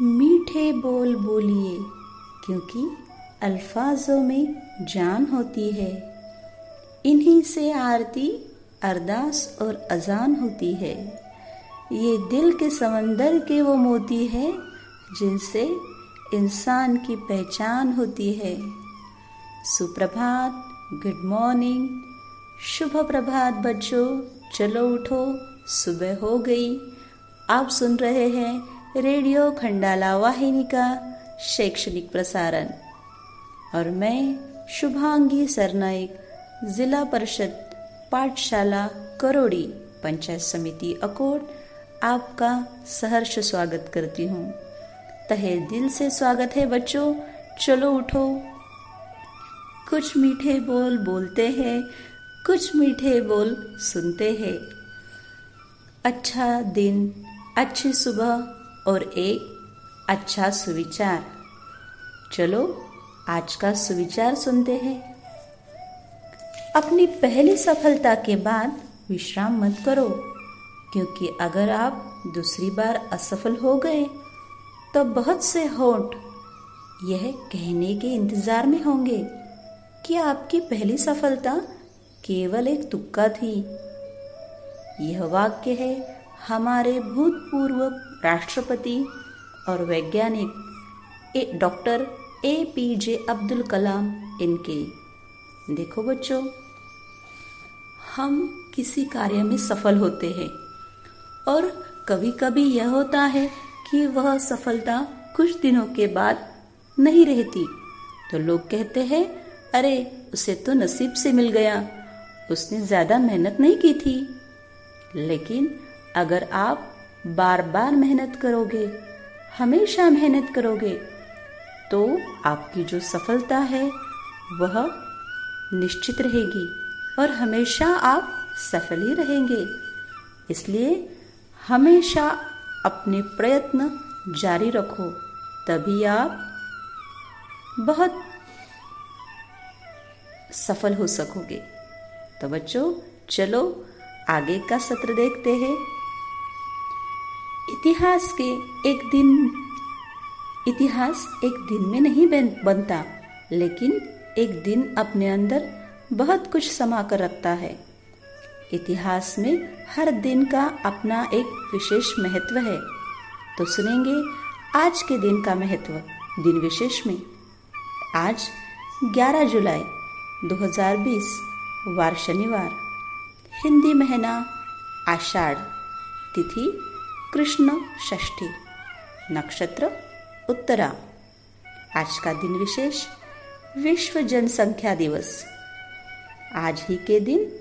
मीठे बोल बोलिए, क्योंकि अल्फाजों में जान होती है। इन्हीं से आरती अरदास और अजान होती है। ये दिल के समंदर के वो मोती है, जिनसे इंसान की पहचान होती है। सुप्रभात, गुड मॉर्निंग। शुभ प्रभात बच्चों, चलो उठो, सुबह हो गई। आप सुन रहे हैं रेडियो खंडाला वाहिनी का शैक्षणिक प्रसारण। और मैं शुभांगी सरनाइक जिला परिषद पाठशाला करोड़ी पंचायत समिति अकोट आपका सहर्ष स्वागत करती हूँ। तहे दिल से स्वागत है बच्चों। चलो उठो। कुछ मीठे बोल बोलते हैं, कुछ मीठे बोल सुनते हैं। अच्छा दिन, अच्छी सुबह और एक अच्छा सुविचार। चलो, आज का सुविचार सुनते हैं। अपनी पहली सफलता के बाद विश्राम मत करो, क्योंकि अगर आप दूसरी बार असफल हो गए तो बहुत से होठ यह कहने के इंतज़ार में होंगे कि आपकी पहली सफलता केवल एक तुक्का थी। यह वाक्य है हमारे भूतपूर्व राष्ट्रपति और वैज्ञानिक doctor A P J Abdul Kalam इनके। देखो बच्चों, हम किसी कार्य में सफल होते हैं और कभी कभी यह होता है कि वह सफलता कुछ दिनों के बाद नहीं रहती। तो लोग कहते हैं, अरे, उसे तो नसीब से मिल गया। उसने ज़्यादा मेहनत नहीं की थी। लेकिन अगर आप बार बार मेहनत करोगे, हमेशा मेहनत करोगे तो आपकी जो सफलता है, वह निश्चित रहेगी और हमेशा आप सफल ही रहेंगे। इसलिए हमेशा अपने प्रयत्न जारी रखो, तभी आप बहुत सफल हो सकोगे। तो बच्चों, चलो आगे का सत्र देखते हैं। इतिहास के एक दिन, इतिहास एक दिन में नहीं बनता, लेकिन एक दिन अपने अंदर बहुत कुछ समा कर रखता है। इतिहास में हर दिन का अपना एक विशेष महत्व है। तो सुनेंगे आज के दिन का महत्व, दिन विशेष में। आज 11 जुलाई 2020 वार शनिवार। हिंदी महीना आषाढ़, तिथि कृष्ण षष्ठी। नक्षत्र, उत्तरा। आज का दिन विशेष, विश्व जनसंख्या दिवस। आज ही के दिन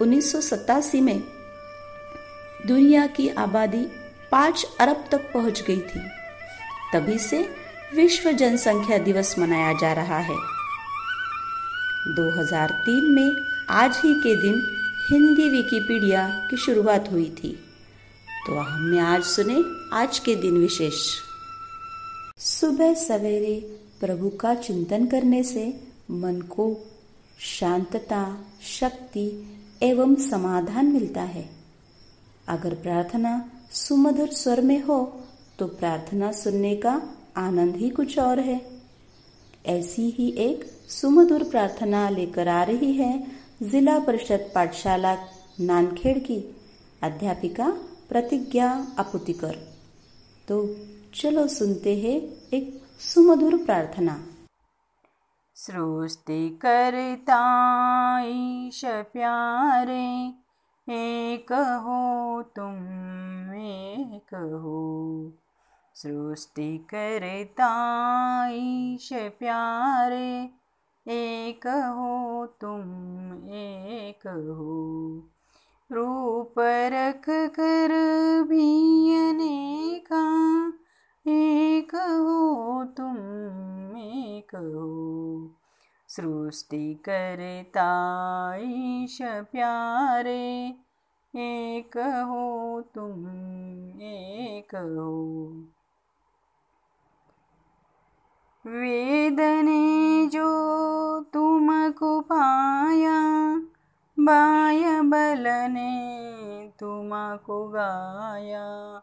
उन्नीस सौ सतासी में दुनिया की आबादी पाँच अरब तक पहुँच गई थी। तभी से विश्व जनसंख्या दिवस मनाया जा रहा है। 2003 में आज ही के दिन हिंदी विकिपीडिया की शुरुआत हुई थी। तो हमने आज सुने आज के दिन विशेष। सुबह सवेरे प्रभु का चिंतन करने से मन को शांतता, शक्ति एवं समाधान मिलता है। अगर प्रार्थना सुमधुर स्वर में हो तो प्रार्थना सुनने का आनंद ही कुछ और है। ऐसी ही एक सुमधुर प्रार्थना लेकर आ रही है जिला परिषद पाठशाला नानखेड़ की। अध्यापिका प्रतिज्ञा अपुतिकर तो चलो सुनते हैं एक सुमधुर प्रार्थना। सृष्टि करता प्यारे, एक हो तुम, एक हो। सृष्टि करता प्यारे, एक हो तुम, एक हो। रूप रख कर भी अनेका, एक हो तुम, एक हो। सृष्टि करता ईश प्यारे, एक हो तुम, एक हो। वेदने जो तुमको पाया बाय बलने तुमको गाया।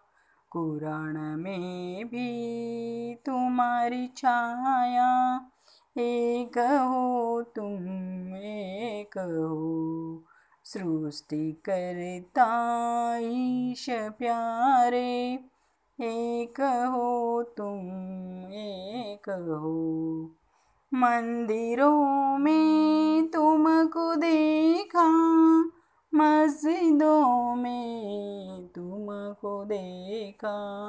कुरान में भी तुम्हारी छाया। एक हो तुम, एक हो। सृष्टि करता ईश प्यारे। एक हो तुम, एक हो। मंदिरों में तुमको देखा, मस्जिदों में तुमको देखा,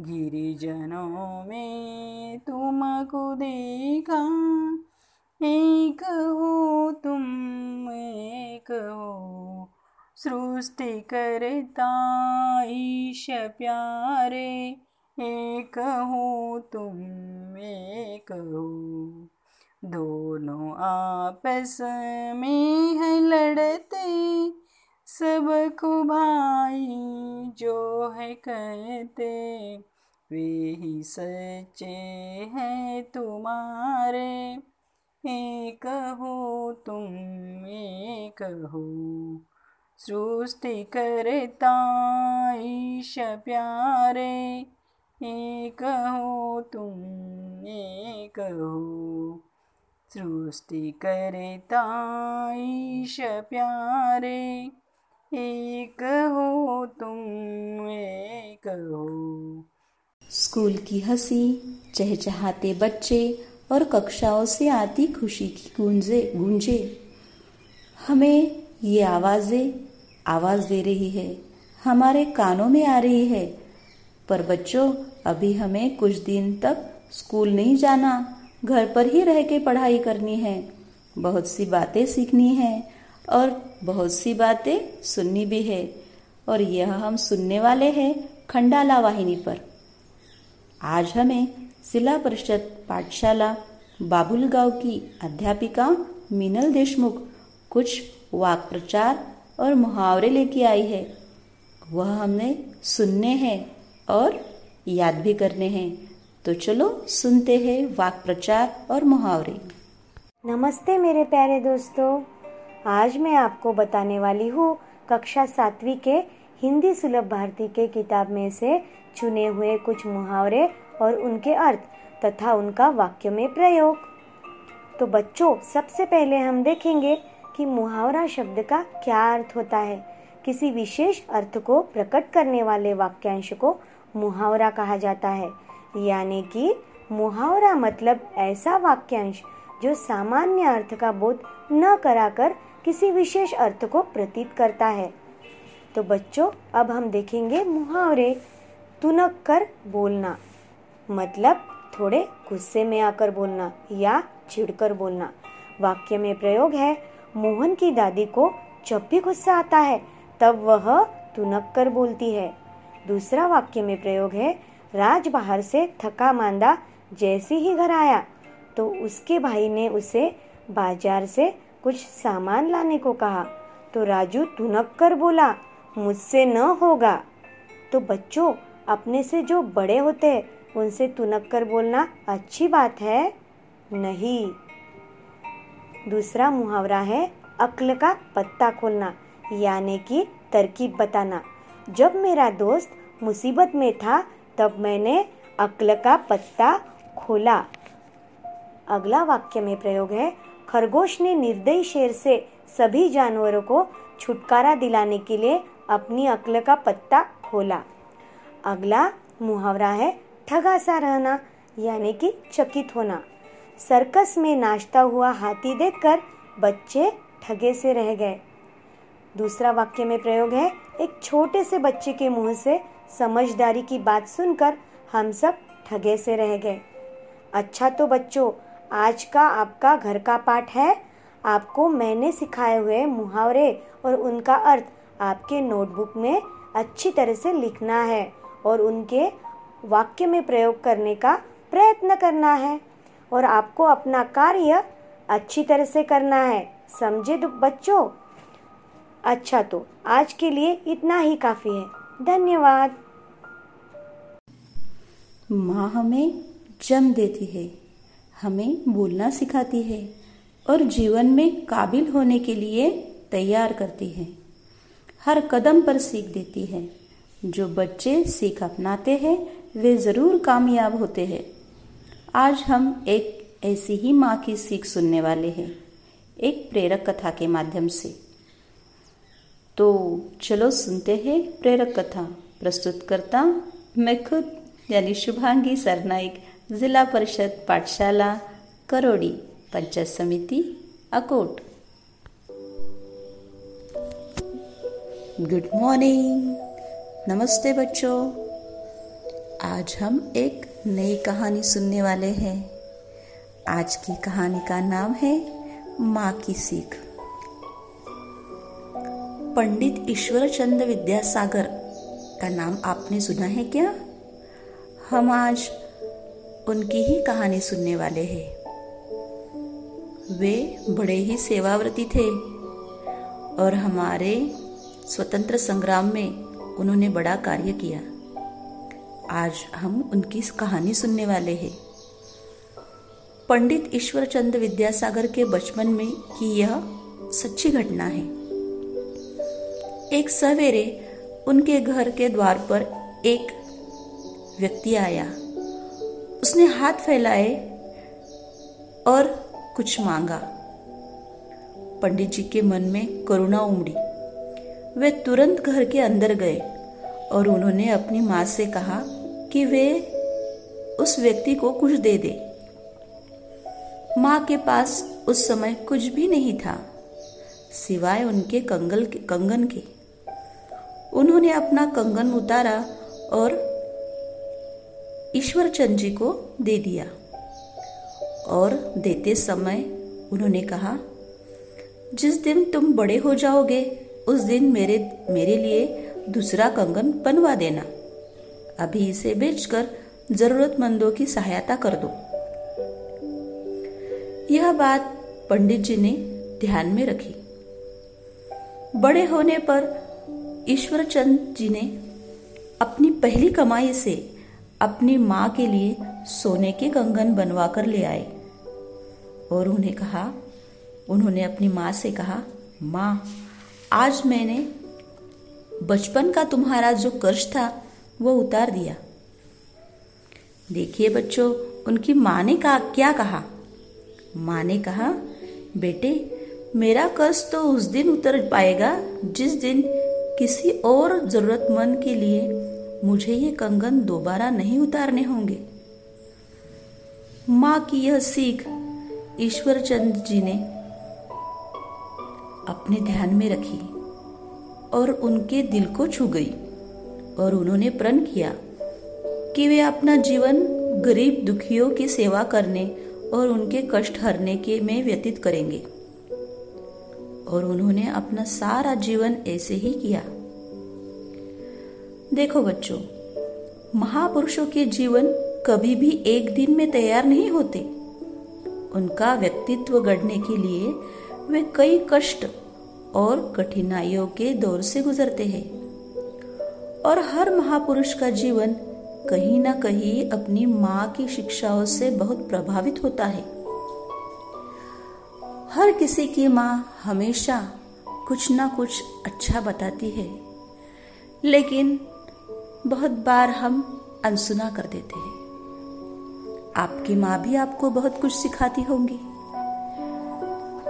गिरिजनों में तुमको देखा। एक हो तुम, एक हो सृष्टि करता ईश प्यारे। एक हो तुम, एक हो। दोनों आपस में है लड़ते सब सबको भाई जो है कहते। वे ही सच्चे हैं तुम्हारे, एक हो तुम, एक हो। सृष्टि करता ईश प्यारे, एक हो तुम, एक हो। सृष्टि करता ईश प्यारे। एक हो तुम, एक हो। स्कूल की हँसी, चहचहाते बच्चे और कक्षाओं से आती खुशी की गूंजे गूंजे। हमें ये आवाज़ें, आवाज़ दे रही है। हमारे कानों में आ रही है। पर बच्चों, अभी हमें कुछ दिन तक स्कूल नहीं जाना। घर पर ही रह के पढ़ाई करनी है। बहुत सी बातें सीखनी है और बहुत सी बातें सुननी भी है। और यह हम सुनने वाले हैं खंडाला वाहिनी पर। आज हमें जिला परिषद पाठशाला बाबुल गाँव की अध्यापिका मीनल देशमुख कुछ वाक प्रचार और मुहावरे लेके आई है। वह हमने सुनने हैं और याद भी करने हैं। तो चलो सुनते हैं वाक प्रचार और मुहावरे। नमस्ते मेरे प्यारे दोस्तों। आज मैं आपको बताने वाली हूँ कक्षा सातवीं के हिंदी सुलभ भारती के किताब में से चुने हुए कुछ मुहावरे और उनके अर्थ तथा उनका वाक्य में प्रयोग। तो बच्चों, सबसे पहले हम देखेंगे कि मुहावरा शब्द का क्या अर्थ होता है। किसी विशेष अर्थ को प्रकट करने वाले वाक्यांश को मुहावरा कहा जाता है। यानी कि मुहावरा मतलब ऐसा वाक्यांश जो सामान्य अर्थ का बोध न कराकर किसी विशेष अर्थ को प्रतीत करता है। तो बच्चों, अब हम देखेंगे मुहावरे तुनक कर बोलना। मतलब थोड़े गुस्से में आकर बोलना या चिढ़कर बोलना। वाक्य में प्रयोग है, मोहन की दादी को जब भी गुस्सा आता है, तब वह तुनक कर बोलती है। दूसरा वाक्य में प्रयोग है राज बाहर से थका मांदा जैसे ही घर आया तो उसके भाई ने उसे बाज़ार से कुछ सामान लाने को कहा। तो राजू तुनक कर बोला, मुझसे न होगा। तो बच्चों, अपने से जो बड़े होते हैं उनसे तुनक कर बोलना अच्छी बात है? नहीं। दूसरा मुहावरा है अक्ल का पत्ता खोलना, यानी कि तरकीब बताना। जब मेरा दोस्त मुसीबत में था तब मैंने अक्ल का पत्ता खोला। अगला वाक्य में प्रयोग है, खरगोश ने निर्दयी शेर से सभी जानवरों को छुटकारा दिलाने के लिए अपनी अक्ल का पत्ता खोला। अगला मुहावरा है, ठगा सा रहना, यानी कि चकित होना। सर्कस में नाचता हुआ हाथी देखकर बच्चे ठगे से रह गए। दूसरा वाक्य में प्रयोग है, एक छोटे से बच्चे के मुँह से समझदारी की बात सुनकर हम सब ठगे से रह गए। अच्छा तो बच्चों, आज का आपका घर का पाठ है। आपको मैंने सिखाए हुए मुहावरे और उनका अर्थ आपके नोटबुक में अच्छी तरह से लिखना है और उनके वाक्य में प्रयोग करने का प्रयत्न करना है और आपको अपना कार्य अच्छी तरह से करना है। समझे बच्चों? अच्छा तो आज के लिए इतना ही काफ़ी है। धन्यवाद। माँ हमें जन्म देती है, हमें बोलना सिखाती है और जीवन में काबिल होने के लिए तैयार करती है। हर कदम पर सीख देती है। जो बच्चे सीख अपनाते हैं, वे ज़रूर कामयाब होते हैं। आज हम एक ऐसी ही माँ की सीख सुनने वाले हैं, एक प्रेरक कथा के माध्यम से। तो चलो सुनते हैं प्रेरक कथा। प्रस्तुत करता मैं खुद, यानी शुभांगी सरनाइक जिला परिषद पाठशाला, करोड़ी, पंचायत समिति, अकोट। गुड मॉर्निंग नमस्ते बच्चों। आज हम एक नई कहानी सुनने वाले हैं। आज की कहानी का नाम है माँ की सीख। पंडित ईश्वर चंद्र विद्यासागर का नाम आपने सुना है क्या? हम आज उनकी ही कहानी सुनने वाले हैं। वे बड़े ही सेवाव्रती थे और हमारे स्वतंत्र संग्राम में उन्होंने बड़ा कार्य किया। आज हम उनकी कहानी सुनने वाले हैं। पंडित ईश्वर चंद्र विद्यासागर के बचपन में की यह सच्ची घटना है। एक सवेरे उनके घर के द्वार पर एक व्यक्ति आया। उसने हाथ फैलाए और कुछ मांगा। पंडित जी के मन में करुणा उमड़ी। वे तुरंत घर के अंदर गए और उन्होंने अपनी माँ से कहा कि वे उस व्यक्ति को कुछ दे दे। माँ के पास उस समय कुछ भी नहीं था, सिवाय उनके कंगल के कंगन के। उन्होंने अपना कंगन उतारा और ईश्वर चंद जी को दे दिया। और देते समय उन्होंने कहा, जिस दिन तुम बड़े हो जाओगे, उस दिन मेरे मेरे लिए दूसरा कंगन बनवा देना। अभी इसे बेचकर जरूरतमंदों की सहायता कर दो। यह बात पंडित जी ने ध्यान में रखी। बड़े होने पर ईश्वर चंद जी ने अपनी पहली कमाई से अपनी माँ के लिए सोने के कंगन बनवा कर ले आए और उन्हें कहा, उन्होंने अपनी माँ से कहा, माँ, आज मैंने बचपन का तुम्हारा जो कर्ज था, वो उतार दिया। देखिए बच्चों, उनकी माँ ने कहा, क्या कहा? माँ ने कहा, बेटे, मेरा कर्ज तो उस दिन उतर पाएगा, जिस दिन किसी और जरूरतमंद के लिए मुझे ये कंगन दोबारा नहीं उतारने होंगे। माँ की यह सीख ईश्वर चंद जी ने अपने ध्यान में रखी और उनके दिल को छू गई और उन्होंने प्रण किया कि वे अपना जीवन गरीब दुखियों की सेवा करने और उनके कष्ट हरने के में व्यतीत करेंगे। और उन्होंने अपना सारा जीवन ऐसे ही किया। देखो बच्चों, महापुरुषों के जीवन कभी भी एक दिन में तैयार नहीं होते। उनका व्यक्तित्व गढ़ने के लिए वे कई कष्ट और कठिनाइयों के दौर से गुजरते हैं। और हर महापुरुष का जीवन कहीं ना कहीं अपनी माँ की शिक्षाओं से बहुत प्रभावित होता है। हर किसी की माँ हमेशा कुछ ना कुछ अच्छा बताती है। लेकिन बहुत बार हम अनसुना कर देते हैं। आपकी माँ भी आपको बहुत कुछ सिखाती होंगी।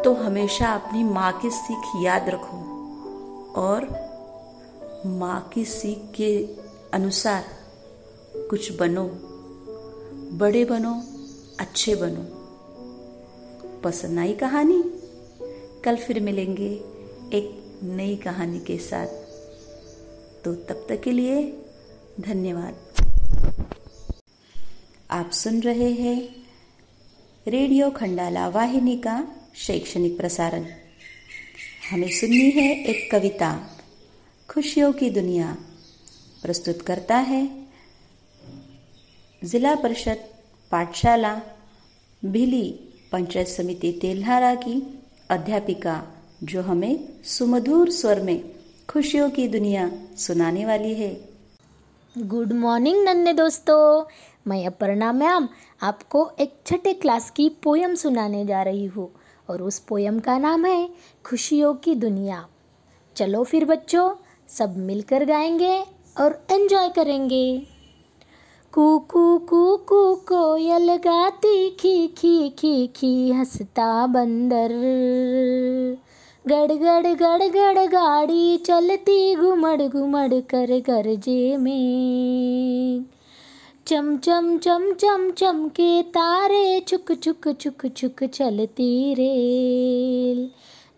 तो हमेशा अपनी माँ की सीख याद रखो और माँ की सीख के अनुसार कुछ बनो, बड़े बनो, अच्छे बनो। पसंद आई कहानी। कल फिर मिलेंगे एक नई कहानी के साथ। तो तब तक के लिए धन्यवाद। आप सुन रहे हैं रेडियो खंडाला वाहिनी का शैक्षणिक प्रसारण। हमें सुननी है एक कविता, खुशियों की दुनिया, प्रस्तुत करता है जिला परिषद पाठशाला, भिली। पंचायत समिति तेल्हारा की अध्यापिका, जो हमें सुमधुर स्वर में खुशियों की दुनिया सुनाने वाली है। गुड मॉर्निंग नन्हे दोस्तों। मैं अपर्णा मैम आपको एक छठे क्लास की पोयम सुनाने जा रही हूँ, और उस पोयम का नाम है खुशियों की दुनिया। चलो फिर बच्चों, सब मिलकर गाएँगे और एंजॉय करेंगे। कू कू कू कू कोयल गाती, खी खी खी खी हंसता बंदर। गड़ गड़ गड़ गड़ गाड़ी चलती, घुमड़ घुमड़ कर गरजे में। चम चम चम चम चम के तारे छुक छुक छुक छुक चलती रेल।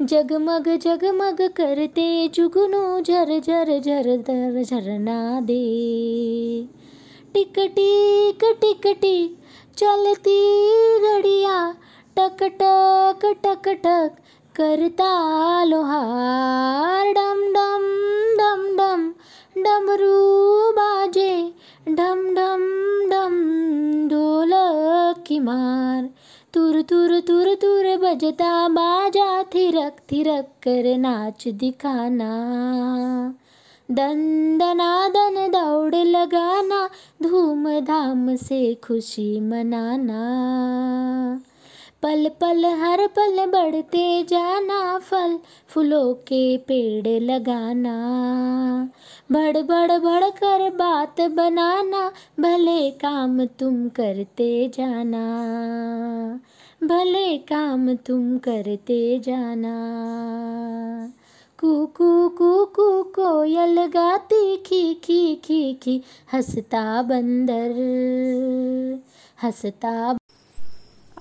जगमग जगमग करते जुगनू, झर झर झर झर झरना दे। टिक टिक टिक टिक चलती घड़िया टक टक टक टक करता लोहार। डम डम डम डम, डमरू बाजे ढम ढम डम ढोलक की मार तुर तुर तुर तुर बजता बाजा, थिरक थिरक कर नाच दिखाना। दन दना दौड़ लगाना, धूमधाम से खुशी मनाना। पल पल हर पल बढ़ते जाना, फल फूलों के पेड़ लगाना। बड़ बड़ बड़ कर बात बनाना, भले काम तुम करते जाना। भले काम तुम करते जाना। कू कू कू कू कोयल गाती खी खी खी खी, हंसता बंदर, हंसता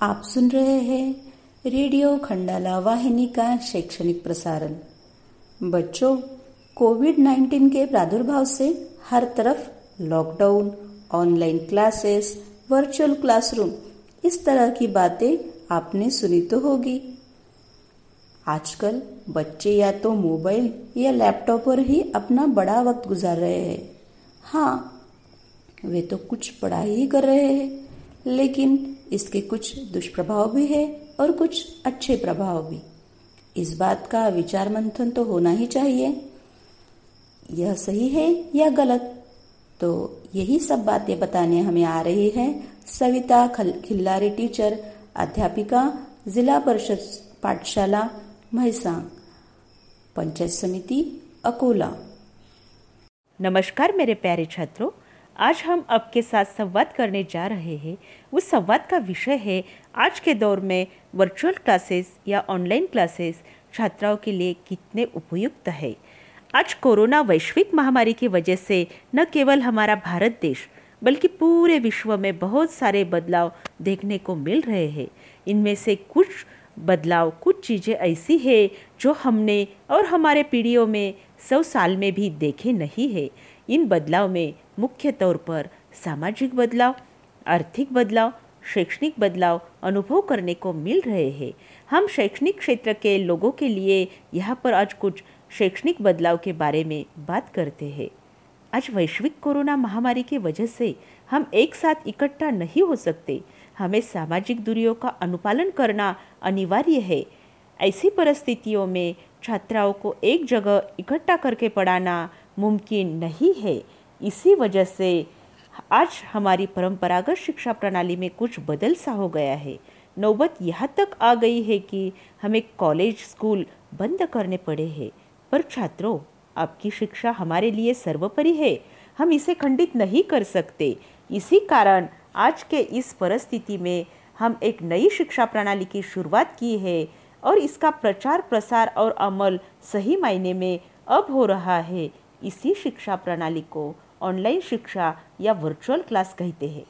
आप सुन रहे हैं रेडियो खंडाला वाहिनी का शैक्षणिक प्रसारण। बच्चों, कोविड 19 के प्रादुर्भाव से हर तरफ़ lockdown, online classes, virtual classroom, इस तरह की बातें आपने सुनी तो होगी। आजकल बच्चे या तो मोबाइल या लैपटॉप पर ही अपना बड़ा वक्त गुजार रहे हैं। हाँ वे तो कुछ पढ़ाई ही कर रहे हैं, लेकिन इसके कुछ दुष्प्रभाव भी है और कुछ अच्छे प्रभाव भी। इस बात का विचार मंथन तो होना ही चाहिए। यह सही है या गलत? तो यही सब बातें बताने हमें आ रही है, सविता खिल्लारी टीचर, अध्यापिका, जिला परिषद पाठशाला महिसांग, पंचायत समिति, अकोला। नमस्कार मेरे प्यारे छात्रों, आज हम आपके साथ संवाद करने जा रहे हैं। उस संवाद का विषय है, आज के दौर में वर्चुअल क्लासेस या ऑनलाइन क्लासेस छात्राओं के लिए कितने उपयुक्त है। आज कोरोना वैश्विक महामारी की वजह से न केवल हमारा भारत देश, बल्कि पूरे विश्व में बहुत सारे बदलाव देखने को मिल रहे हैं। इनमें से कुछ बदलाव कुछ चीज़ें ऐसी है जो हमने और हमारे पीढ़ियों में, सौ साल में भी देखे नहीं है। इन बदलाव में मुख्य तौर पर सामाजिक बदलाव, आर्थिक बदलाव, शैक्षणिक बदलाव अनुभव करने को मिल रहे हैं। हम शैक्षणिक क्षेत्र के लोगों के लिए यहाँ पर आज कुछ शैक्षणिक बदलाव के बारे में बात करते हैं। आज वैश्विक कोरोना महामारी की वजह से हम एक साथ इकट्ठा नहीं हो सकते। हमें सामाजिक दूरियों का अनुपालन करना अनिवार्य है। ऐसी परिस्थितियों में छात्राओं को एक जगह इकट्ठा करके पढ़ाना मुमकिन नहीं है। इसी वजह से आज हमारी परंपरागत शिक्षा प्रणाली में कुछ बदल सा हो गया है। नौबत यहाँ तक आ गई है कि हमें कॉलेज, स्कूल बंद करने पड़े हैं। पर छात्रों, आपकी शिक्षा हमारे लिए सर्वोपरि है। हम इसे खंडित नहीं कर सकते। इसी कारण आज के इस परिस्थिति में हम एक नई शिक्षा प्रणाली की शुरुआत की है और इसका प्रचार प्रसार और अमल सही मायने में अब हो रहा है। इसी शिक्षा प्रणाली को ऑनलाइन शिक्षा या वर्चुअल क्लास कहते हैं।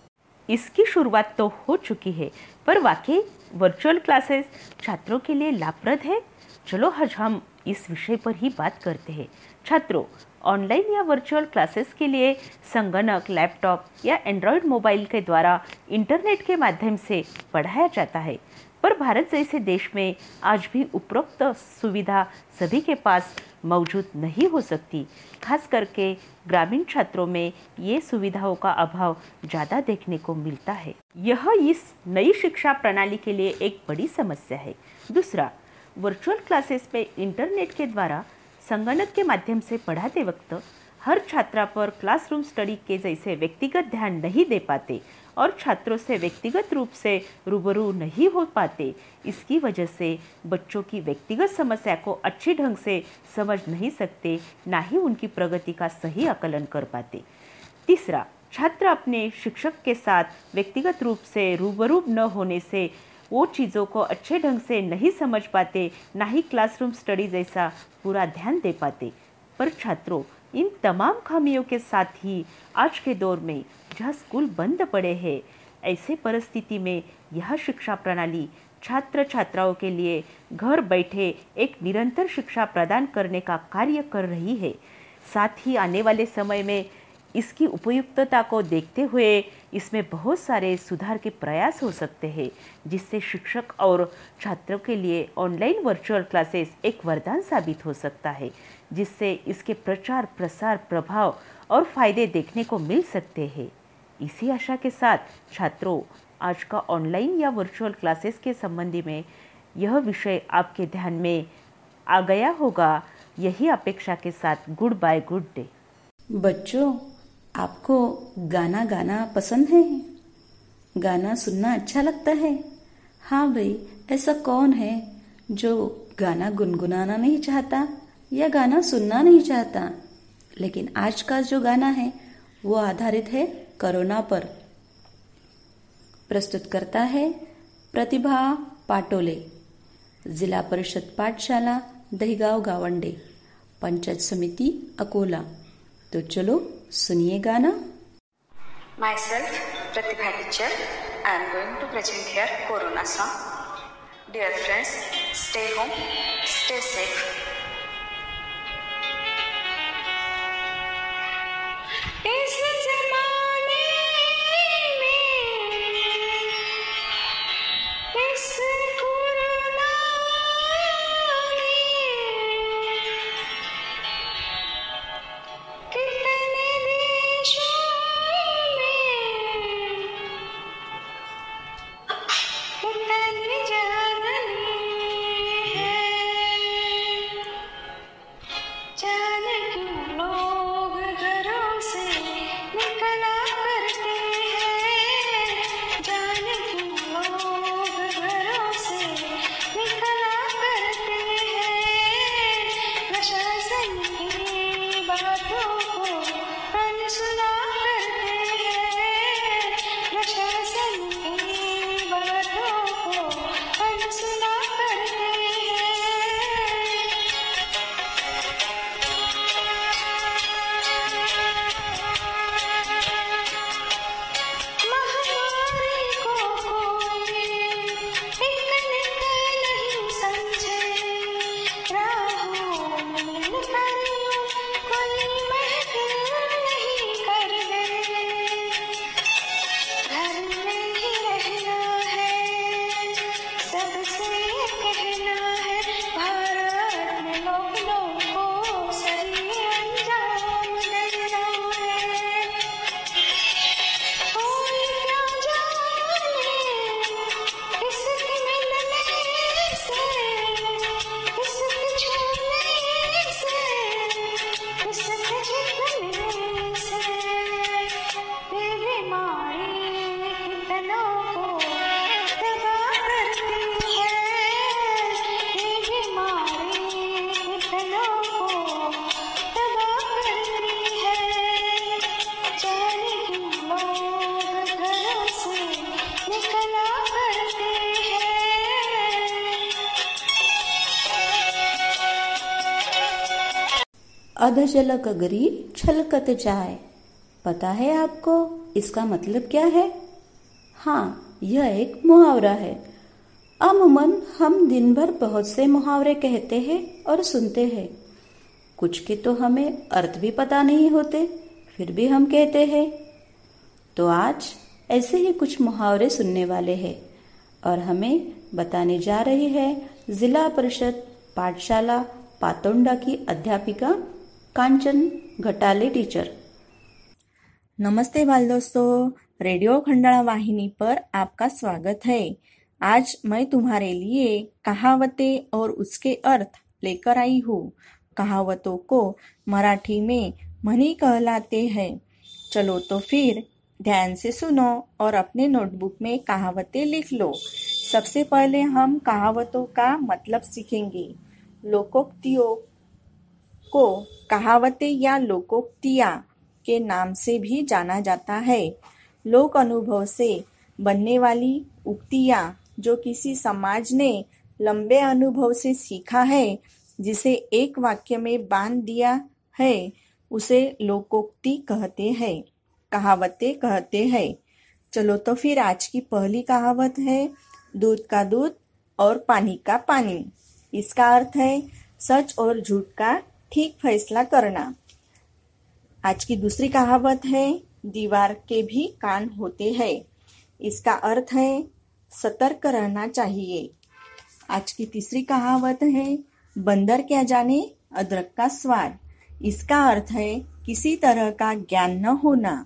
इसकी शुरुआत तो हो चुकी है, पर वाकई वर्चुअल क्लासेस छात्रों के लिए लाभप्रद है। चलो आज हम इस विषय पर ही बात करते हैं। छात्रों ऑनलाइन या वर्चुअल क्लासेस के लिए संगणक लैपटॉप या एंड्रॉयड मोबाइल के द्वारा इंटरनेट के माध्यम से पढ़ाया जाता है। पर भारत जैसे देश में आज भी उपरोक्त सुविधा सभी के पास मौजूद नहीं हो सकती। खास करके ग्रामीण क्षेत्रों में ये सुविधाओं का अभाव ज़्यादा देखने को मिलता है। यह इस नई शिक्षा प्रणाली के लिए एक बड़ी समस्या है। दूसरा वर्चुअल क्लासेस में इंटरनेट के द्वारा संगणक के माध्यम से पढ़ाते वक्त हर छात्रा पर क्लासरूम स्टडी के जैसे व्यक्तिगत ध्यान नहीं दे पाते और छात्रों से व्यक्तिगत रूप से रूबरू नहीं हो पाते। इसकी वजह से बच्चों की व्यक्तिगत समस्या को अच्छी ढंग से समझ नहीं सकते, ना ही उनकी प्रगति का सही आकलन कर पाते। तीसरा, छात्र अपने शिक्षक के साथ व्यक्तिगत रूप से रूबरू न होने से वो चीज़ों को अच्छे ढंग से नहीं समझ पाते, ना ही क्लासरूम स्टडी जैसा पूरा ध्यान दे पाते। पर छात्रों, इन तमाम खामियों के साथ ही आज के दौर में जहाँ स्कूल बंद पड़े हैं, ऐसे परिस्थिति में यह शिक्षा प्रणाली छात्र छात्राओं के लिए घर बैठे एक निरंतर शिक्षा प्रदान करने का कार्य कर रही है। साथ ही आने वाले समय में इसकी उपयुक्तता को देखते हुए इसमें बहुत सारे सुधार के प्रयास हो सकते हैं, जिससे शिक्षक और छात्रों के लिए ऑनलाइन वर्चुअल क्लासेस एक वरदान साबित हो सकता है, जिससे इसके प्रचार, प्रसार, प्रभाव और फ़ायदे देखने को मिल सकते हैं। इसी आशा के साथ, छात्रों, आज का ऑनलाइन या वर्चुअल क्लासेस के संबंधी में यह विषय आपके ध्यान में आ गया होगा। यही अपेक्षा के साथ गुड बाय गुड डे बच्चों आपको गाना गाना पसंद है? गाना सुनना अच्छा लगता है? हाँ भाई, ऐसा कौन है जो गाना गुनगुनाना नहीं चाहता या गाना सुनना नहीं चाहता? लेकिन आज का जो गाना है, वो आधारित है कोरोना पर। प्रस्तुत करता है प्रतिभा पाटोले, जिला परिषद पाठशाला, दहीगांव गावंडे, पंचायत समिति अकोला। तो चलो सुनिए गाना myself Pratibha teacher I am going to present here corona song dear friends stay home stay safe इस जन अधजल कगरी छलकत जाए, पता है आपको इसका मतलब क्या है? हाँ यह एक मुहावरा है। अमूमन हम दिन भर बहुत से मुहावरे कहते हैं और सुनते हैं। कुछ के तो हमें अर्थ भी पता नहीं होते, फिर भी हम कहते हैं। तो आज ऐसे ही कुछ मुहावरे सुनने वाले हैं और हमें बताने जा रही है जिला परिषद पाठशाला पातोंडा की अध्यापिका कांचन घटाले टीचर नमस्ते बाल दोस्तों रेडियो खंडाला वाहिनी पर आपका स्वागत है. आज मैं तुम्हारे लिए कहावतें और उसके अर्थ लेकर आई हूँ. कहावतों को मराठी में मनी कहलाते हैं. चलो तो फिर ध्यान से सुनो और अपने नोटबुक में कहावतें लिख लो. सबसे पहले हम कहावतों का मतलब सीखेंगे. लोकोक्तियों को कहावतें या लोकोक्तियाँ के नाम से भी जाना जाता है। लोक अनुभव से बनने वाली उक्तियाँ जो किसी समाज ने लंबे अनुभव से सीखा है, जिसे एक वाक्य में बाँध दिया है, उसे लोकोक्ति कहते हैं, कहावतें कहते हैं। चलो तो फिर आज की पहली कहावत है, दूध का दूध और पानी का पानी। इसका अर्थ है, सच और झूठ का ठीक फैसला करना। आज की दूसरी कहावत है, दीवार के भी कान होते हैं। इसका अर्थ है, सतर्क रहना चाहिए। आज की तीसरी कहावत है, बंदर क्या जाने अदरक का स्वाद। इसका अर्थ है, किसी तरह का ज्ञान न होना।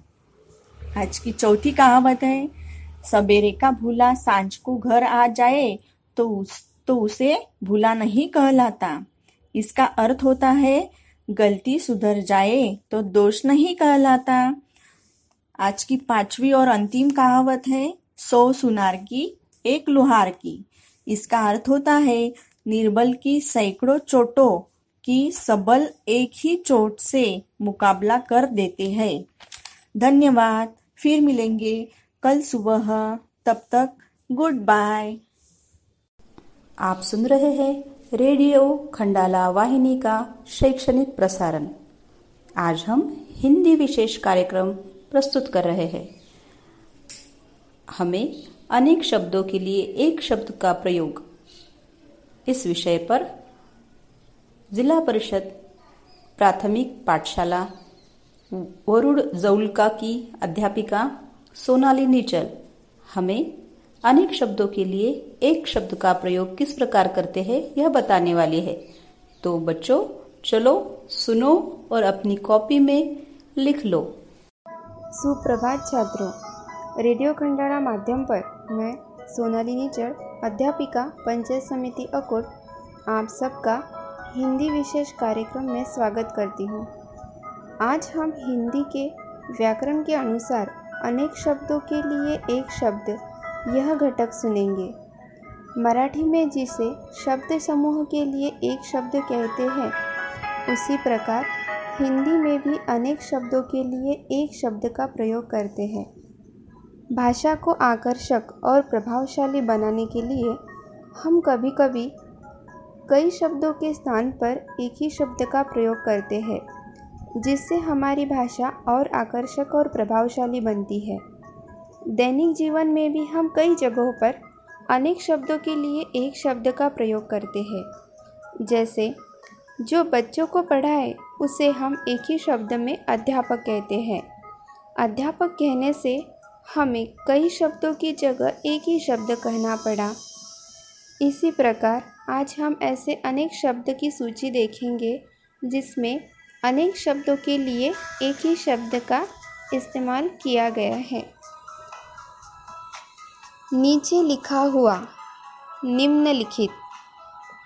आज की चौथी कहावत है, सवेरे का भूला साँझ को घर आ जाए तो उस तो उसे भूला नहीं कहलाता। इसका अर्थ होता है, गलती सुधर जाए तो दोष नहीं कहलाता। आज की पांचवी और अंतिम कहावत है, सौ सुनार की, एक लुहार की। इसका अर्थ होता है, निर्बल की सैकड़ों चोटों की सबल एक ही चोट से मुकाबला कर देते हैं। धन्यवाद, फिर मिलेंगे कल सुबह। तब तक गुड बाय। आप सुन रहे हैं रेडियो खंडाला वाहिनी का शैक्षणिक प्रसारण। आज हम हिंदी विशेष कार्यक्रम प्रस्तुत कर रहे हैं। हमें अनेक शब्दों के लिए एक शब्द का प्रयोग। इस विषय पर जिला परिषद प्राथमिक पाठशाला वरुण जौलका की अध्यापिका सोनाली निचल हमें अनेक शब्दों के लिए एक शब्द का प्रयोग किस प्रकार करते हैं, यह बताने वाली है। तो बच्चों, चलो, सुनो और अपनी कॉपी में लिख लो। सुप्रभात छात्रों, रेडियो खंडारा माध्यम पर मैं, सोनाली नीचड़ अध्यापिका, पंचायत समिति अकोट, आप सबका हिंदी विशेष कार्यक्रम में स्वागत करती हूँ। आज हम हिंदी के व्याकरण के अनुसार अनेक शब्दों के लिए एक शब्द यह घटक सुनेंगे। मराठी में जिसे शब्द समूह के लिए एक शब्द कहते हैं, उसी प्रकार हिंदी में भी अनेक शब्दों के लिए एक शब्द का प्रयोग करते हैं। भाषा को आकर्षक और प्रभावशाली बनाने के लिए हम कभी कभी कई शब्दों के स्थान पर एक ही शब्द का प्रयोग करते हैं, जिससे हमारी भाषा और आकर्षक और प्रभावशाली बनती है। दैनिक जीवन में भी हम कई जगहों पर अनेक शब्दों के लिए एक शब्द का प्रयोग करते हैं। जैसे, जो बच्चों को पढ़ाए, उसे हम एक ही शब्द में अध्यापक कहते हैं। अध्यापक कहने से हमें कई शब्दों की जगह एक ही शब्द कहना पड़ा। इसी प्रकार, आज हम ऐसे अनेक शब्द की सूची देखेंगे, जिसमें अनेक शब्दों के लिए एक ही शब्द का इस्तेमाल किया गया है। नीचे लिखा हुआ निम्नलिखित,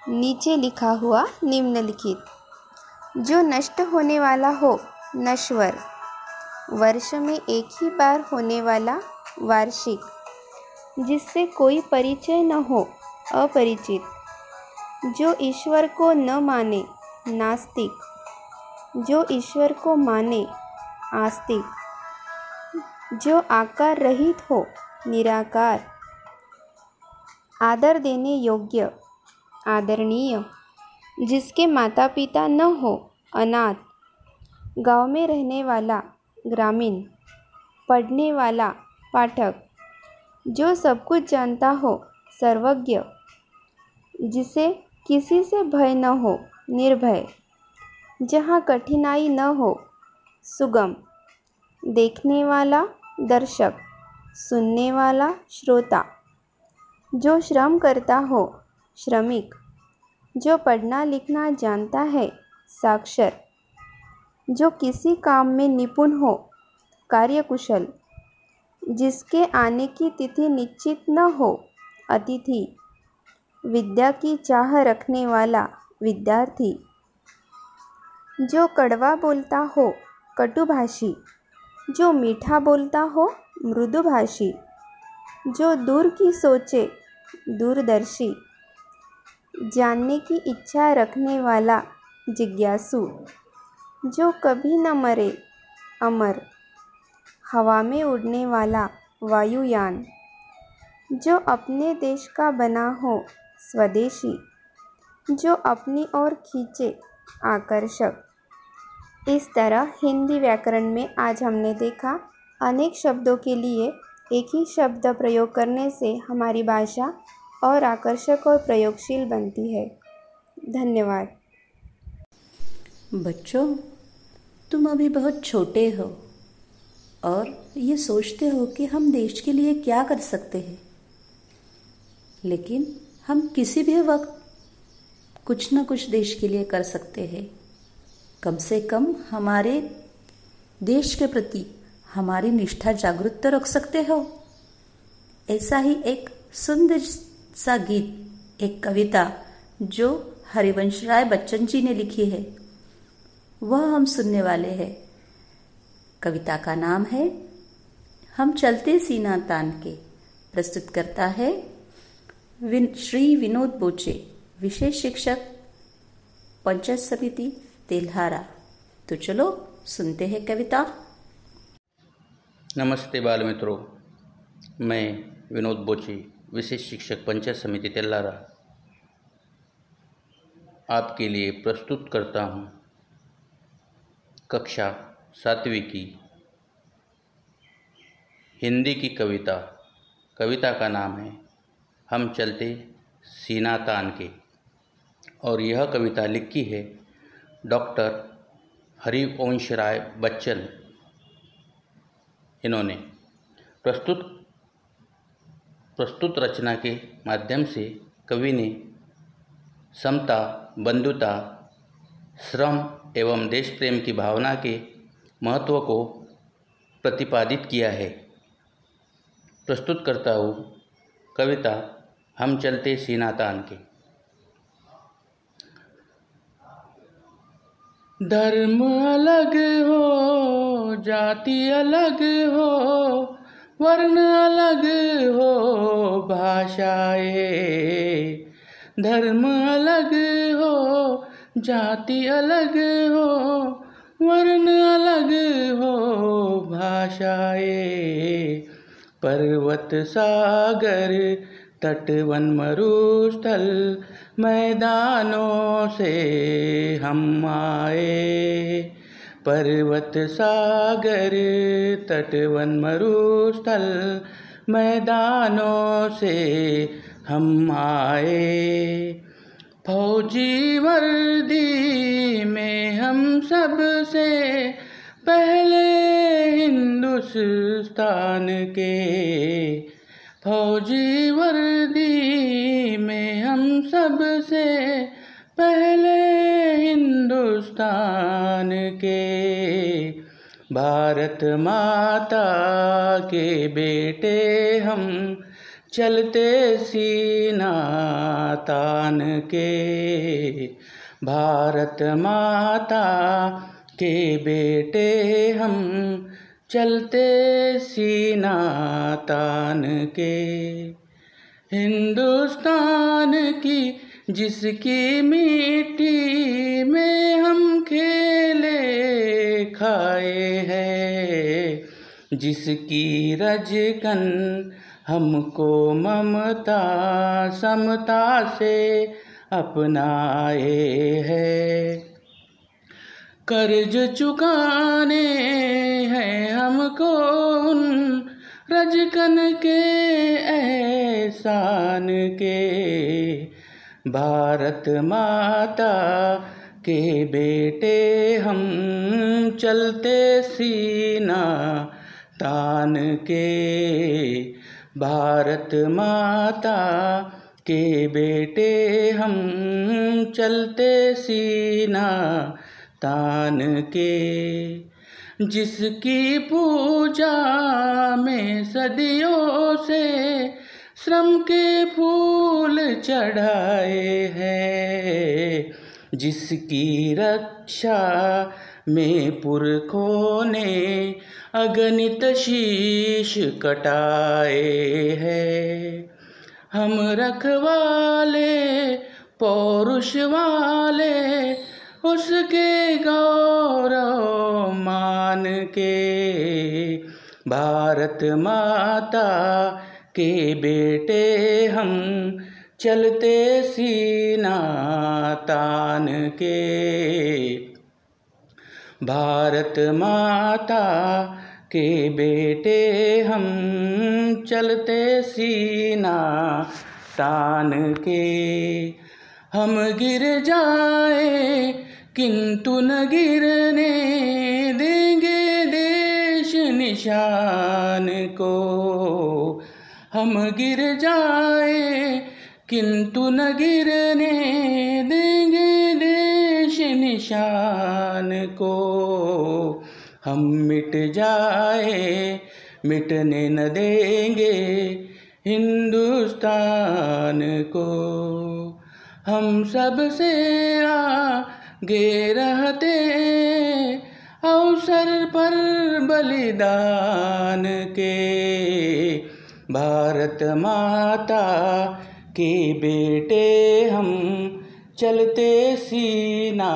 नीचे लिखा हुआ निम्नलिखित। जो नष्ट होने वाला हो, नश्वर। वर्ष में एक ही बार होने वाला वार्षिक, जिससे कोई परिचय न हो, अपरिचित। जो ईश्वर को न माने, नास्तिक। जो ईश्वर को माने, आस्तिक। जो आकार रहित हो, निराकार। आदर देने योग्य, आदरणीय, जिसके माता पिता न हो, अनाथ, गाँव में रहने वाला, ग्रामीण, पढ़ने वाला, पाठक, जो सब कुछ जानता हो, सर्वज्ञ, जिसे किसी से भय न हो, निर्भय, जहाँ कठिनाई न हो, सुगम, देखने वाला, दर्शक, सुनने वाला, श्रोता। जो श्रम करता हो, श्रमिक, जो पढ़ना लिखना जानता है, साक्षर, जो किसी काम में निपुण हो, कार्यकुशल, जिसके आने की तिथि निश्चित न हो, अतिथि, विद्या की चाह रखने वाला विद्यार्थी, जो कड़वा बोलता हो, कटुभाषी, जो मीठा बोलता हो, मृदुभाषी जो दूर की सोचे, दूरदर्शी। जानने की इच्छा रखने वाला जिज्ञासु, जो कभी न मरे, अमर। हवा में उड़ने वाला वायुयान, जो अपने देश का बना हो स्वदेशी, जो अपनी ओर खींचे आकर्षक। इस तरह हिंदी व्याकरण में आज हमने देखा अनेक शब्दों के लिए एक ही शब्द प्रयोग करने से हमारी भाषा और आकर्षक और प्रयोगशील बनती है। धन्यवाद। बच्चों, तुम अभी बहुत छोटे हो और ये सोचते हो कि हम देश के लिए क्या कर सकते हैं। लेकिन हम किसी भी वक्त कुछ ना कुछ देश के लिए कर सकते हैं। कम से कम हमारे देश के प्रति हमारी निष्ठा जागृत तो रख सकते हो। ऐसा ही एक सुंदर सा गीत एक कविता जो हरिवंश राय बच्चन जी ने लिखी है। वह हम सुनने वाले हैं। कविता का नाम है हम चलते सीना तान के। प्रस्तुत करता है विन, श्री विनोद बोचे विशेष शिक्षक पंचायत समिति तेल्हारा। तो चलो सुनते हैं कविता। नमस्ते बाल मित्रों मैं विनोद बोची, विशेष शिक्षक पंचायत समिति तेल्लारा। आपके लिए प्रस्तुत करता हूँ कक्षा सातवीं की हिंदी की कविता। कविता का नाम है, हम चलते सीना तान के। और यह कविता लिखी है डॉक्टर हरिवंश राय बच्चन इन्होंने प्रस्तुत प्रस्तुत रचना के माध्यम से कवि ने समता, बंधुता, श्रम एवं देश प्रेम की भावना के महत्व को प्रतिपादित किया है। प्रस्तुत करता हूँ कविता हम चलते सीनातान के। धर्म अलग हो जाति अलग हो, वर्ण अलग हो, भाषाए धर्म अलग हो, जाति अलग हो, वर्ण अलग हो, भाषाए पर्वत सागर, तट वन मरुस्थल, मैदानों से हम आए। पर्वत सागर तट वन मरुस्थल मैदानों से हम आए। फौजी वर्दी में हम सबसे पहले हिंदुस्तान के। फौजी वर्दी में हम सबसे पहले हिंदुस्तान के, भारत माता के बेटे हम चलते सीना तान के, भारत माता के बेटे हम चलते सीना तान के, हिंदुस्तान की जिसकी मिट्टी में हम खेले खाए हैं। जिसकी रजकन हमको ममता, समता से अपनाए है। कर्ज चुकाने हैं हमको उन रजकन के एहसान के। भारत माता के बेटे, हम चलते सीना तान के भारत माता के बेटे, हम चलते सीना तान के जिसकी पूजा में सदियों से श्रम के फूल चढ़ाए हैं। जिसकी रक्षा में पुरखों ने अगणित शीश कटाए हैं। हम रखवाले, पौरुष वाले, उसके गौरव मान के, भारत माता के बेटे हम चलते सीना तान के। भारत माता के बेटे हम चलते सीना तान के। हम गिर जाए, किंतु न गिरने देंगे देश निशान को। हम गिर जाए, किंतु न गिरने देंगे देश निशान को। हम मिट जाए, मिटने न देंगे हिंदुस्तान को। हम सबसे आगे रहते, अवसर पर बलिदान के। भारत माता के बेटे हम चलते सीना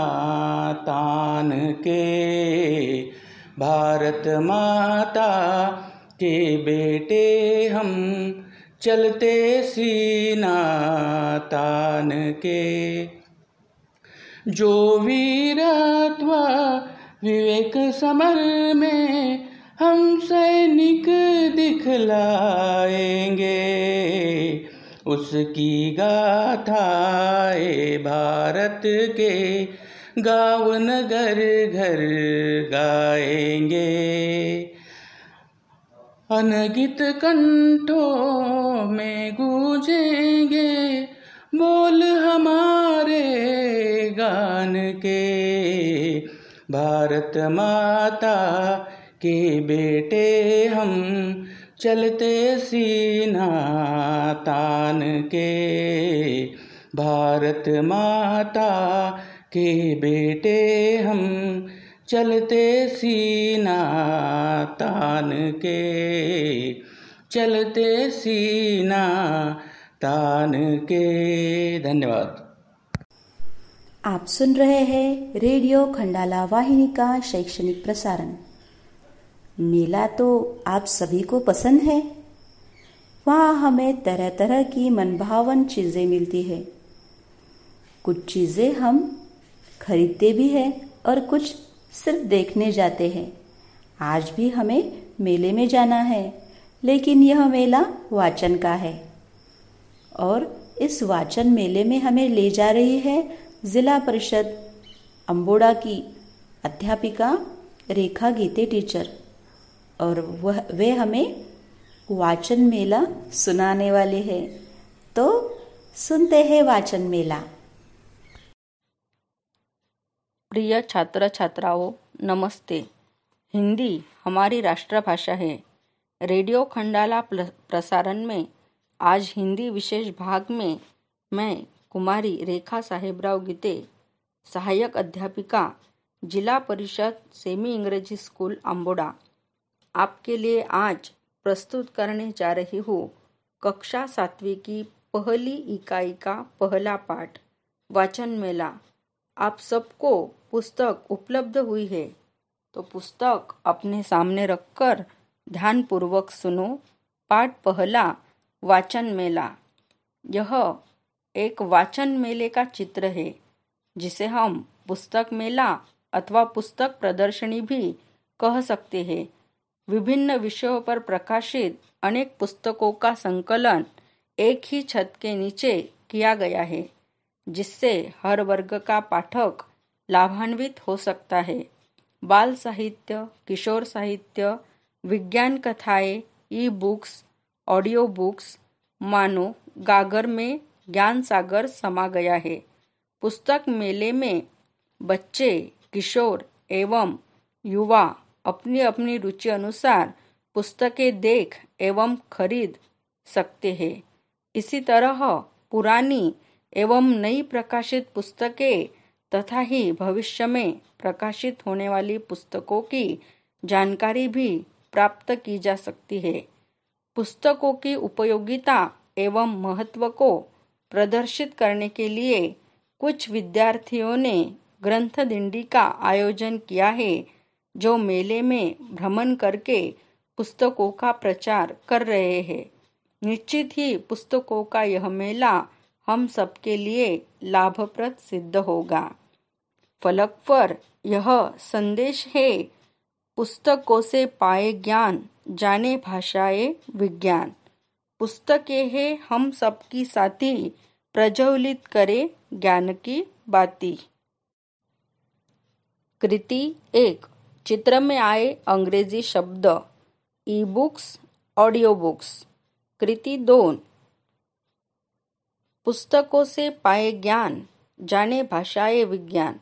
तान के। भारत माता के बेटे हम चलते सीना तान के। जो वीरत्व विवेक समर में हम सैनिक दिखलाएँगे। उसकी गाथाए भारत के गाँव नगर घर गाएँगे। अनगित कंठों में गूंजेंगे, बोल हमारे गान के। भारत माता के बेटे हम चलते सीना तान के। भारत माता के बेटे हम चलते सीना तान के। चलते सीना तान के। धन्यवाद। आप सुन रहे हैं रेडियो खंडाला वाहिनी का शैक्षणिक प्रसारण। मेला तो आप सभी को पसंद है। वहाँ हमें तरह तरह की मनभावन चीज़ें मिलती है। कुछ चीज़ें हम खरीदते भी हैं और कुछ सिर्फ़ देखने जाते हैं। आज भी हमें मेले में जाना है, लेकिन यह मेला वाचन का है। और इस वाचन मेले में हमें ले जा रही है जिला परिषद अम्बोड़ा की अध्यापिका रेखा गीते टीचर। और वह, वे हमें वाचन मेला सुनाने वाले हैं। तो सुनते हैं वाचन मेला। प्रिय छात्र छात्राओं नमस्ते। हिंदी हमारी राष्ट्रभाषा है। रेडियो खंडाला प्रसारण में आज हिंदी विशेष भाग में मैं कुमारी रेखा साहेबराव गीते, सहायक अध्यापिका, जिला परिषद सेमी इंग्रजी स्कूल अम्बोड़ा आपके लिए आज प्रस्तुत करने जा रही हूँ कक्षा सातवीं की पहली इकाई का पहला पाठ, वाचन मेला। आप सबको पुस्तक उपलब्ध हुई है तो पुस्तक अपने सामने रखकर ध्यानपूर्वक सुनो। पाठ पहला, वाचन मेला। यह एक वाचन मेले का चित्र है, जिसे हम पुस्तक मेला अथवा पुस्तक प्रदर्शनी भी कह सकते हैं। विभिन्न विषयों पर प्रकाशित अनेक पुस्तकों का संकलन एक ही छत के नीचे किया गया है, जिससे हर वर्ग का पाठक लाभान्वित हो सकता है। बाल साहित्य, किशोर साहित्य, विज्ञान कथाएँ ई बुक्स ऑडियो बुक्स मानो गागर में ज्ञान सागर समा गया है। पुस्तक मेले में बच्चे, किशोर एवं युवा अपनी अपनी रुचि अनुसार पुस्तकें देख एवं खरीद सकते हैं। इसी तरह पुरानी एवं नई प्रकाशित पुस्तकें तथा ही भविष्य में प्रकाशित होने वाली पुस्तकों की जानकारी भी प्राप्त की जा सकती है। पुस्तकों की उपयोगिता एवं महत्व को प्रदर्शित करने के लिए कुछ विद्यार्थियों ने ग्रंथ दिंडी का आयोजन किया है। जो मेले में भ्रमण करके पुस्तकों का प्रचार कर रहे हैं। निश्चित ही पुस्तकों का यह मेला हम सबके लिए लाभप्रद सिद्ध होगा। फलक पर यह संदेश है, पुस्तकों से पाए ज्ञान, जाने भाषाएँ विज्ञान। पुस्तकें है हम सबकी साथी, प्रज्वलित करे ज्ञान की बाती। कृति एक चित्र में आए अंग्रेज़ी शब्द ई बुक्स ऑडियो बुक्स कृति दोन। पुस्तकों से पाए ज्ञान, जाने भाषाए विज्ञान।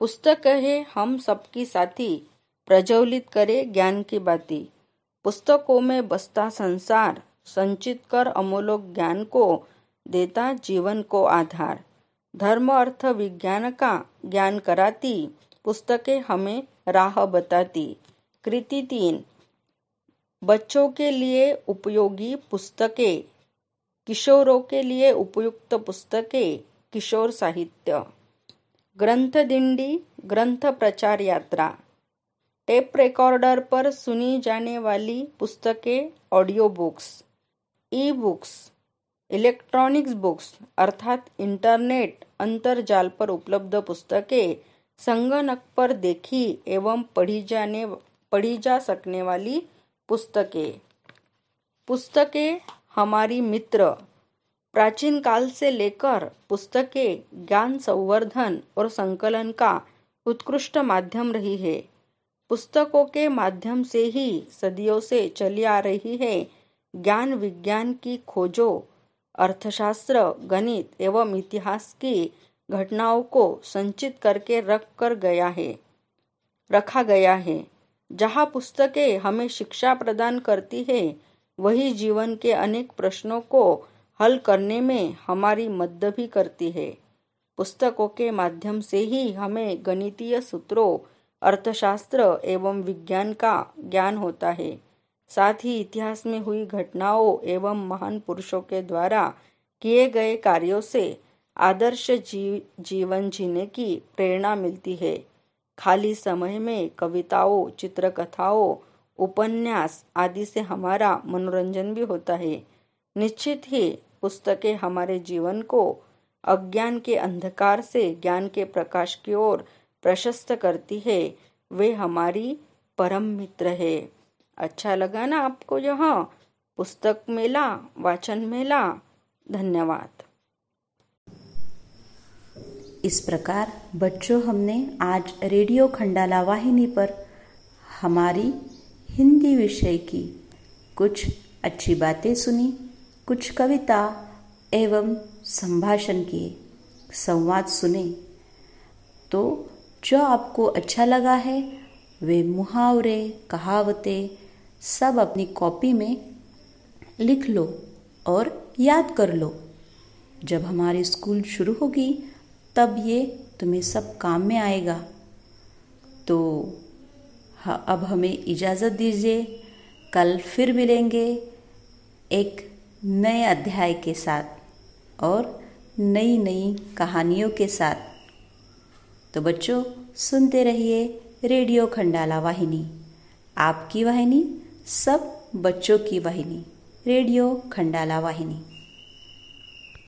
पुस्तक है हम सबकी साथी, प्रज्वलित करे ज्ञान की बाती। पुस्तकों में बसता संसार, संचित कर अमूलोक ज्ञान को देता जीवन को आधार। धर्म, अर्थ, विज्ञान का ज्ञान कराती पुस्तकें हमें राह बताती। कृति तीन, बच्चों के लिए उपयोगी पुस्तकें, किशोरों के लिए उपयुक्त पुस्तकें, किशोर साहित्य। ग्रंथ दिंडी, ग्रंथ प्रचार यात्रा। टेप रिकॉर्डर पर सुनी जाने वाली पुस्तकें audio books e books electronics books अर्थात इंटरनेट अंतरजाल पर उपलब्ध पुस्तकें संगणक पर देखी एवं पढ़ी जाने, पढ़ी जा सकने वाली पुस्तकें। पुस्तकें हमारी मित्र। प्राचीन काल से लेकर पुस्तकें ज्ञान संवर्धन और संकलन का उत्कृष्ट माध्यम रही है। पुस्तकों के माध्यम से ही सदियों से चली आ रही है ज्ञान विज्ञान की खोजों। अर्थशास्त्र, गणित एवं इतिहास की घटनाओं को संचित करके रख कर गया है, रखा गया है। जहाँ पुस्तकें हमें शिक्षा प्रदान करती है, वही जीवन के अनेक प्रश्नों को हल करने में हमारी मदद भी करती है। पुस्तकों के माध्यम से ही हमें गणितीय सूत्रों, अर्थशास्त्र एवं विज्ञान का ज्ञान होता है। साथ ही इतिहास में हुई घटनाओं एवं महान पुरुषों के द्वारा किए गए कार्यों से आदर्श जी, जीवन जीने की प्रेरणा मिलती है। खाली समय में कविताओं चित्रकथाओं उपन्यास आदि से हमारा मनोरंजन भी होता है। निश्चित ही पुस्तकें हमारे जीवन को अज्ञान के अंधकार से ज्ञान के प्रकाश की ओर प्रशस्त करती है। वे हमारी परम मित्र है। अच्छा लगा ना आपको यह? पुस्तक मेला वाचन मेला। धन्यवाद। इस प्रकार बच्चों हमने आज रेडियो खंडाला वाहिनी पर हमारी हिंदी विषय की कुछ अच्छी बातें सुनी, कुछ कविता एवं संभाषण किए, संवाद सुने। तो जो आपको अच्छा लगा है, वे मुहावरे, कहावतें सब अपनी कॉपी में लिख लो और याद कर लो। जब हमारी स्कूल शुरू होगी तब ये तुम्हें सब काम में आएगा। तो अब हमें इजाज़त दीजिए, कल फिर मिलेंगे एक नए अध्याय के साथ और नई नई कहानियों के साथ। तो बच्चों, सुनते रहिए रेडियो खंडाला वाहिनी। आपकी वाहिनी, सब बच्चों की वाहिनी, रेडियो खंडाला वाहिनी।